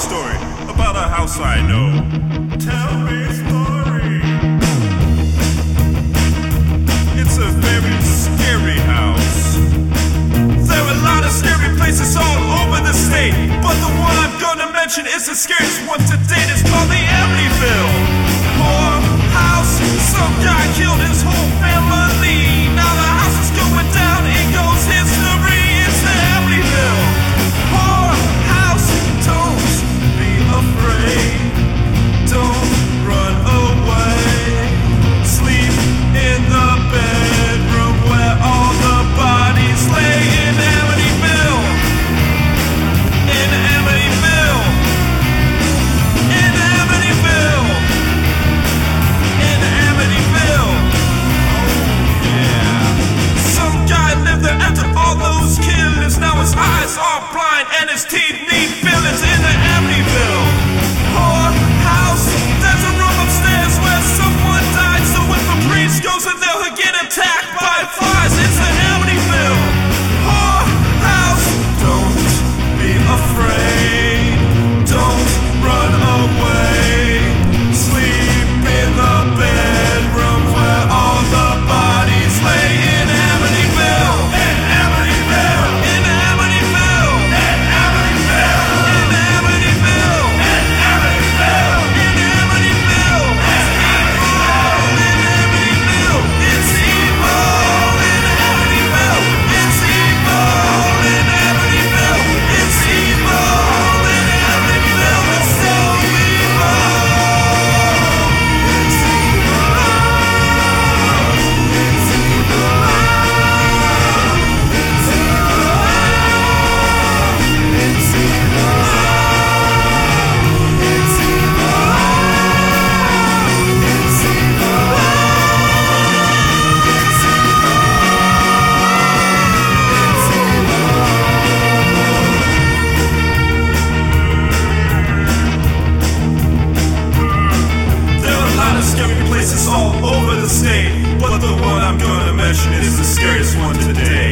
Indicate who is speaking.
Speaker 1: story about a house I know. Tell me a story. It's a very scary house. There are a lot of scary places all over the state, but the one I'm gonna mention is the scariest one to date. It's called the Amityville. Horror house, some guy killed his whole family. scariest one today.